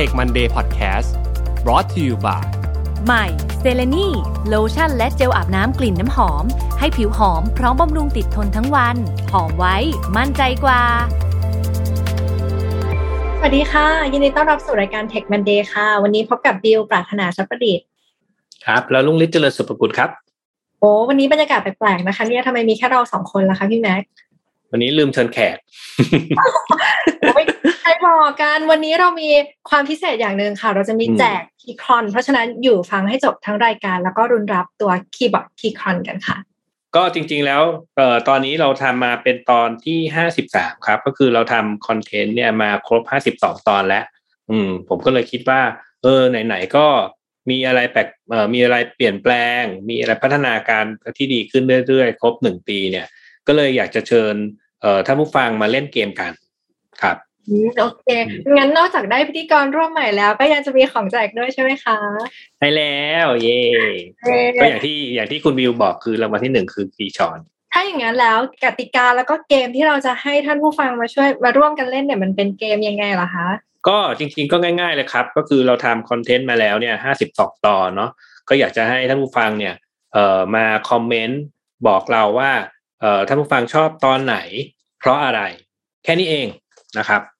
Tech Monday Podcast brought to you by ใหม่เซเลนีโลชั่นและเจลอาบน้ำกลิ่นน้ำหอม ให้ผิวหอมพร้อมบำรุงติดทนทั้งวัน หอมไว้มั่นใจกว่า สวัสดีค่ะ ยินดีต้อนรับสู่รายการ Tech Monday ค่ะ วันนี้พบกับบิวปรารถนาชัประดิษฐ์ครับ แล้วลุงฤทธิ์เจริญสุภกุลครับ โอ้วันนี้บรรยากาศแปลกๆนะคะ เนี่ยทำไมมีแค่เราสองคนล่ะคะพี่แม็กวันนี้ลืมเชิญแขกโอ้ยใครบ อกกันวันนี้เรามีความพิเศษอย่างหนึ่งค่ะ เราจะมีอืมแจกคีย์ครอน เพราะฉะนั้นอยู่ฟังให้จบทั้งรายการ แล้วก็รุนรับตัวคีย์บอร์ดคีย์ครอนกันค่ะ ก็จริงๆแล้วเอ่อตอนนี้เราทำมาเป็นตอนที่ห้าสิบสามครับ ก็คือเราทำคอนเทนต์เนี่ยมาครบห้าสิบสองตอนแล้ว อืม ผมก็เลยคิดว่า เออไหนๆก็มีอะไรแปลกเอ่อมีอะไรเปลี่ยนแปลง มีอะไรพัฒนาการที่ดีขึ้นเรื่อยๆ ครบหนึ่งปีเนี่ย ก็เลยอยากจะเชิญเอ่อท่านผู้ฟังมาเล่นเกมกันครับอืม โอเค งั้นนอกจากได้พิธีกรร่วมใหม่แล้ว ก็ยังจะมีของแจกด้วยใช่ไหมคะใช่แล้วเย่เย้ก็อย่างที่อย่างที่คุณวิวบอกคือรางวัลที่หนึ่งคือปีชอน ถ้าอย่างนั้นแล้วกติกาแล้วก็เกมที่เราจะให้ท่านผู้ฟังมาช่วยมาร่วมกันเล่นเนี่ยมันเป็นเกมยังไงล่ะคะ ก็จริง ๆ ก็ง่าย ๆเลยครับ ก็คือเราทำคอนเทนต์มาแล้วเนี่ยห้าสิบสองตอนเนาะก็อยากจะให้ท่านผู้ฟังเนี่ยเอ่อมาคอมเมนต์บอกเราว่าเอ่อท่านผู้ฟังชอบตอนไหน เพราะอะไรแค่นี้เองนะครับอืม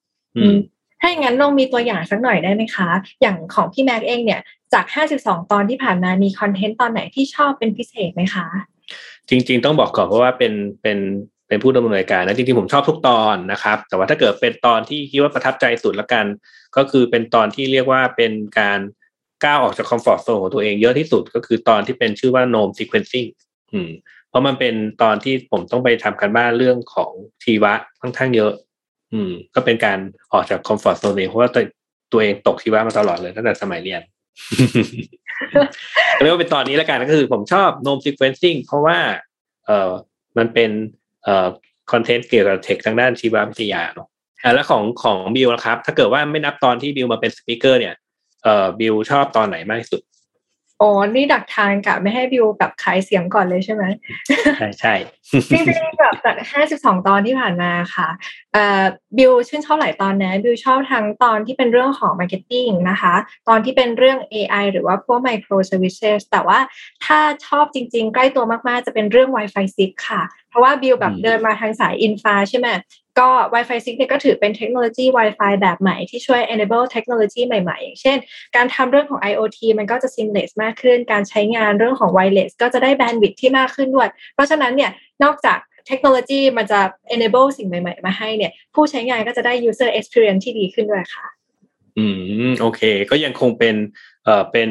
ถ้าอย่างนั้นลองมีตัวอย่างสักหน่อยได้ไหมคะ อย่างของพี่แม็กเองเนี่ย จาก 52 ตอนที่ผ่านมามีคอนเทนต์ตอนไหนที่ชอบเป็นพิเศษไหมคะ จริง ๆ ต้องบอกก่อนเพราะว่าเป็นเป็นเป็นผู้ดำเนินรายการนะจริงๆผมชอบทุกตอนนะครับ แต่ว่าถ้าเกิดเป็นตอนที่คิดว่าประทับใจสุดละกัน ก็คือเป็นตอนที่เรียกว่าเป็นการก้าวออกจากคอมฟอร์ z โซนของตัวเองเยอะที่สุดก็คือตอนที่เป็นชื่อว่า Gnome Sequencing อืมเพราะมันเป็นตอนที่ผมต้องไปทำการบ้านเรื่องของชีวะค่อนข้างเยอะ อืม ก็เป็นการออกจากคอมฟอร์ z โซนเองเพราะว่าตัวตัวเองตกชีวะมาตลอดเลยตั้งแต่สมัยเรียนเรียกว่าเป็นตอนนี้แล้วกันก็คือผมชอบ Gnome Sequencing เพราะว่าเอ่อมันเป็นเอ่อcontent เกี่ยวกับ tech ทางด้านชีววิทยาเนาะอะแล้วของของบิวนะครับ ถ้าเกิดว่าไม่นับตอนที่บิวมาเป็น speaker เนี่ยเอ่อบิวชอบตอนไหนมากที่สุด โอ้นี่ดักทางกะไม่ให้บิวแบบขายเสียงก่อนเลยใช่ไหมใช่ใช่จริงๆแบบจาก52ตอนที่ผ่านมาค่ะเอ่อบิวชื่นชอบหลายตอนนะบิวชอบทั้งตอนที่เป็นเรื่องของ Marketing นะคะ ตอนที่เป็นเรื่อง AI หรือว่าพวก Micro Services แต่ว่าถ้าชอบจริงๆ ใกล้ตัวมากๆ จะเป็นเรื่อง Wi-Fi 6 ค่ะ เพราะว่าบิวแบบเดินมาทางสายอินฟาใช่ไหม ก็ Wi-Fi 6เนี่ยก็ถือเป็นเทคโนโลยี Wi-Fi แบบใหม่ที่ช่วย enable เทคโนโลยีใหม่ๆ อย่างเช่น การทำเรื่องของ IoT มันก็จะ seamless มากขึ้น การใช้งานเรื่องของ wireless ก็จะได้ bandwidth ที่มากขึ้นด้วย เพราะฉะนั้นเนี่ยนอกจากเทคโนโลยีมันจะ enable สิ่งใหม่ๆ มาให้เนี่ย ผู้ใช้งานก็จะได้ user experience ที่ดีขึ้นด้วยค่ะ อืม โอเค ก็ยังคงเป็นเอ่อเป็น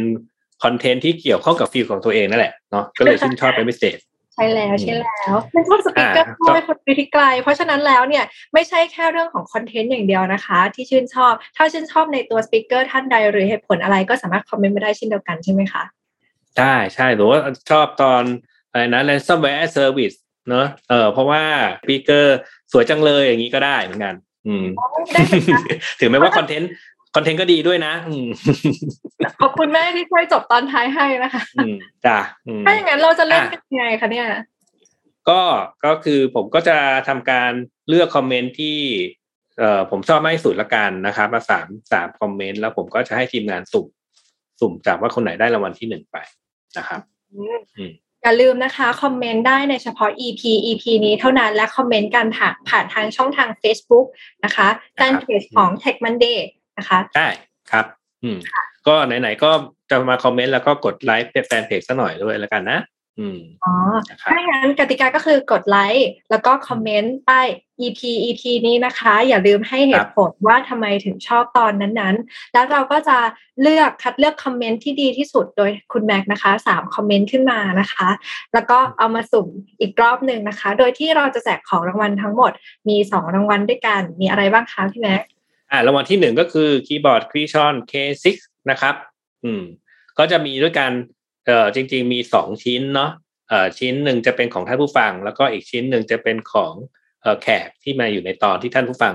content ที่เกี่ยวข้องกับ field ของตัวเองนั่นแหละเนาะก็เลยชื่นชอบเป็นพิเศษ ใช่แล้วใช่แล้วเป็นชอบ speaker อ่าด้วยคนไปที่ไกล เพราะฉะนั้นแล้วเนี่ยไม่ใช่แค่เรื่องของ content อย่างเดียวนะคะ ที่ชื่นชอบ ถ้าชื่นชอบในตัว speaker ท่านใดหรือเหตุผลอะไรก็สามารถ comment มาได้เช่นเดียวกันใช่ไหมคะใช่ใช่หรือว่าชอบตอนอะไรนะ ransomware as service เนอะเออเพราะว่า speaker สวยจังเลยอย่างนี้ก็ได้เหมือนกัน อืมได้เหมือนกันถึงแม้ว่าคอนเทนต์ คอนเทนต์ก็ดีด้วยนะอืมขอบคุณแม่ที่ช่วยจบตอนท้ายให้นะคะอืมจ้ะอืมถ้าอย่างนั้นเราจะเล่นอะกันยังไงคะเนี่ย ก็ก็คือผมก็จะทำการเลือกคอมเมนต์ที่เอ่อผมชอบมากที่สุดละกันนะครับมาสามสามคอมเมนต์แล้วผมก็จะให้ทีมงานสุ่มสุ่มจากว่าคนไหนได้รางวัลที่หนึ่งไปนะครับอืมอย่าลืมนะคะ คอมเมนต์ได้ในเฉพาะ EP EP นี้เท่านั้นและคอมเมนต์กันผ่านผ่านทางช่องทาง Facebook นะคะแฟนเพจของ Tech Monday นะคะได้ครับ อืมก็ไหนๆก็จะมาคอมเมนต์แล้วก็กดไลค์แฟนเพจซะหน่อยด้วยแล้วกันนะอืมอ๋อนะครับถ้าอย่างนั้นกติกาก็คือกดไลค์แล้วก็คอมเมนต์ใต้ EP EP นี้นะคะ อย่าลืมให้เหตุผลว่าทำไมถึงชอบตอนนั้นๆ แล้วเราก็จะเลือกคัดเลือกคอมเมนต์ที่ดีที่สุดโดยคุณแม็กนะคะสามคอมเมนต์ขึ้นมานะคะ แล้วก็เอามาสุ่มอีกรอบหนึ่งนะคะ โดยที่เราจะแจกของรางวัลทั้งหมดมีสองรางวัลด้วยกันมีอะไรบ้างคะพี่แม็ก อ่ารางวัลที่หนึ่งก็คือคีย์บอร์ดครีชอน K6 นะครับ อืม ก็จะมีด้วยกันเอ่อจริง ๆ มีสองชิ้นเนาะเอ่อชิ้นหนึ่งจะเป็นของท่านผู้ฟัง แล้วก็อีกชิ้นหนึ่งจะเป็นของเอ่อแขกที่มาอยู่ในตอนที่ท่านผู้ฟัง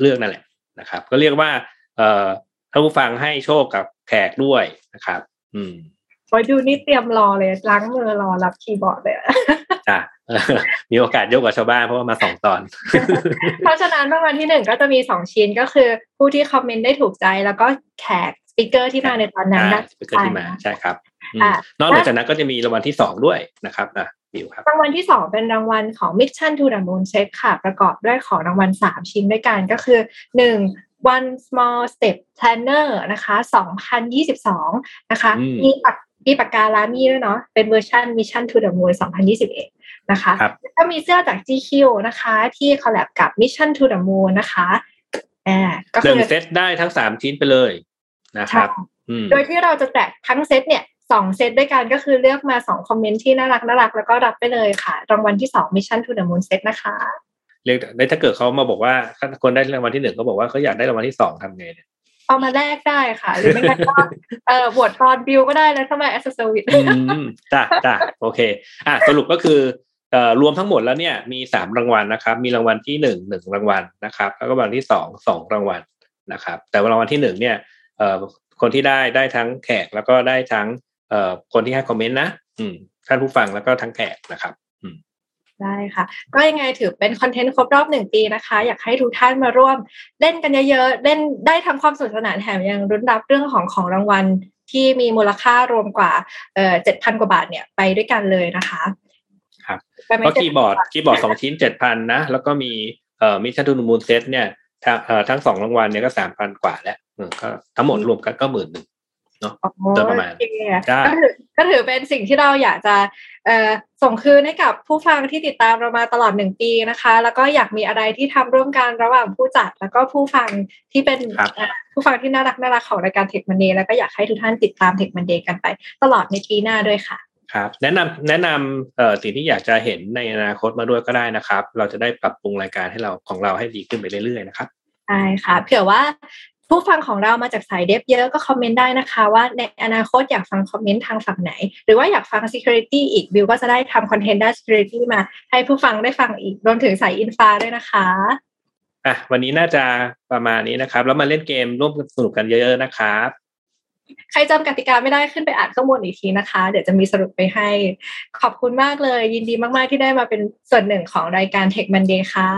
เลือกนั่นแหละนะครับ ก็เรียกว่า เอ่อท่านผู้ฟังให้โชคกับแขกด้วยนะครับ อืม อ้ยบิวนี่เตรียมรอเลย ล้างมือรอรับคีย์บอร์ดเลยอะจ้ะมีโอกาสเยอะกว่าชาวบ้านเพราะว่ามาสองตอน เพราะฉะนั้นรางวัลที่หนึ่งก็จะมีสองชิ้นก็คือ ผู้ที่ comment ได้ถูกใจแล้วก็แขก speaker ที่มาในตอนนั้นอ่าได้ speaker ที่มาใช่ครับอืมอะนอกเหนือจากนั้นก็จะมีรางวัลที่สองด้วยนะครับอะบิวครับรางวัลที่สองเป็นรางวัลของ Mission to the Moon Set ค่ะ ประกอบด้วยของรางวัลสามชิ้นด้วยกันก็คือหนึ่ง One Small Step Planner นะคะ 2022 นะคะอืมมีปาก มีปากกา Lamy ด้วยเนาะเป็นเวอร์ชัน Mission to the Moon 2021 นะคะครับแล้วก็มีเสื้อจาก GQ นะคะ ที่ collab กับ Mission to the Moon นะคะอ่าก็คืนึ่งเซตได้ทั้งสามชิ้นไปเลยนะครับอืมโดยที่เราจะแจกทั้งเซตเนี่ยสองเซตด้วยกันก็คือเลือกมาสอง comment ที่น่ารักน่ารักแล้วก็รับไปเลยค่ะ รางวัลที่สอง Mission to the Moon Set นะคะเรียกได้ถ้าเกิดเขามาบอกว่าถ้าคนได้รางวัลที่หนึ่งเขาบอกว่าเขาอยากได้รางวัลที่สองทำไงเนี่ย เอามาแลกได้ค่ะ หรือไม่งั้นก็เอ่อโหวตตอนบิวก็ได้ ransomware as serviceจ้ะจ้ะโอเค อะสรุปก็คือเอ่อรวมทั้งหมดแล้วเนี่ยมีสามรางวัลนะครับ มีรางวัลที่หนึ่งหนึ่งรางวัลนะครับ แล้วก็รางวัลที่สองสองรางวัลนะครับ แต่รางวัลที่หนึ่งเนี่ยเอ่อคนที่ได้ได้ทั้งแขกแล้วก็ได้ทั้งเอ่อคนที่ให้ comment นะ อืมท่านผู้ฟังแล้วก็ทั้งแขกนะครับ ได้ค่ะ ก็ยังไงถือเป็น content ครบรอบหนึ่งปีนะคะ อยากให้ทุกท่านมาร่วมเล่นกันเยอะๆ เล่นได้ทั้งความสนุกสนานแถมยังลุ้นรับเรื่องของของรางวัลที่มีมูลค่ารวมกว่าเอ่อเจ็ดพันกว่าบาทเนี่ยไปด้วยกันเลยนะคะครับไปไหมก็คีย์บอร์ดคีย์บอร์ดสองชิ้นเจ็ดพันนะ แล้วก็มีเอ่อ Mission to the Moon Set เนี่ยทั้งเอ่อทั้งสองรางวัลเนี่ยก็สามพันกว่าแล้วอืมก็ทั้งหมดรวมกันก็หมื่นหนึ่งอ๋อโดยประมาณโอเคได้ ก็ถือก็ถือเป็นสิ่งที่เราอยากจะเอ่อส่งคืนให้กับผู้ฟังที่ติดตามเรามาตลอดหนึ่งปีนะคะ แล้วก็อยากมีอะไรที่ทำร่วมกันระหว่างผู้จัด แล้วก็ผู้ฟังที่เป็นครับเอ่อผู้ฟังที่น่ารักน่ารักของรายการ Tech Monday แล้วก็อยากให้ทุกท่านติดตาม Tech Monday กันไป ตลอดในปีหน้าด้วยค่ะครับแนะนำแนะนำเอ่อสิ่งที่อยากจะเห็นในอนาคตมาด้วยก็ได้นะครับ เราจะได้ปรับปรุงรายการให้เราของเราให้ดีขึ้นไปเรื่อยๆนะครับใช่ค่ะเผื่อว่า ผู้ฟังของเรามาจากสายเดฟเยอะก็คอมเมนต์ได้นะคะ ว่าในอนาคตอยากฟังคอมเมนต์ทางฝั่งไหน หรือว่าอยากฟัง Security อีกบิวก็จะได้ทำคอนเทนต์ด้าน Security มา ให้ผู้ฟังได้ฟังอีกรวมถึงสายอินฟาด้วยนะคะอะวันนี้น่าจะประมาณนี้นะครับ แล้วมาเล่นเกมร่วมสนุกกันเยอะๆนะครับใครจำกติกาไม่ได้ขึ้นไปอ่านข้อมูลอีกทีนะคะ เดี๋ยวจะมีสรุปไปให้ ขอบคุณมากเลย ยินดีมากๆที่ได้มาเป็นส่วนหนึ่งของรายการ Tech Monday ค่ะ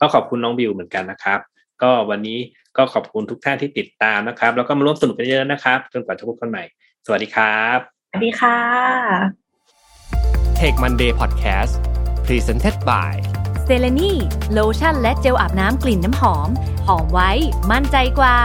ก็ขอบคุณน้องบิวเหมือนกันนะครับ ก็วันนี้ก็ขอบคุณทุกท่านที่ติดตามนะครับ แล้วก็มาร่วมสนุกกันเยอะๆนะครับจนกว่าจะพบกันใหม่ สวัสดีครับ สวัสดีค่ะ Tech Monday Podcast Presented by เซเลนีโลชั่นและเจลอาบน้ำกลิ่นน้ำหอม หอมไว้ มั่นใจกว่า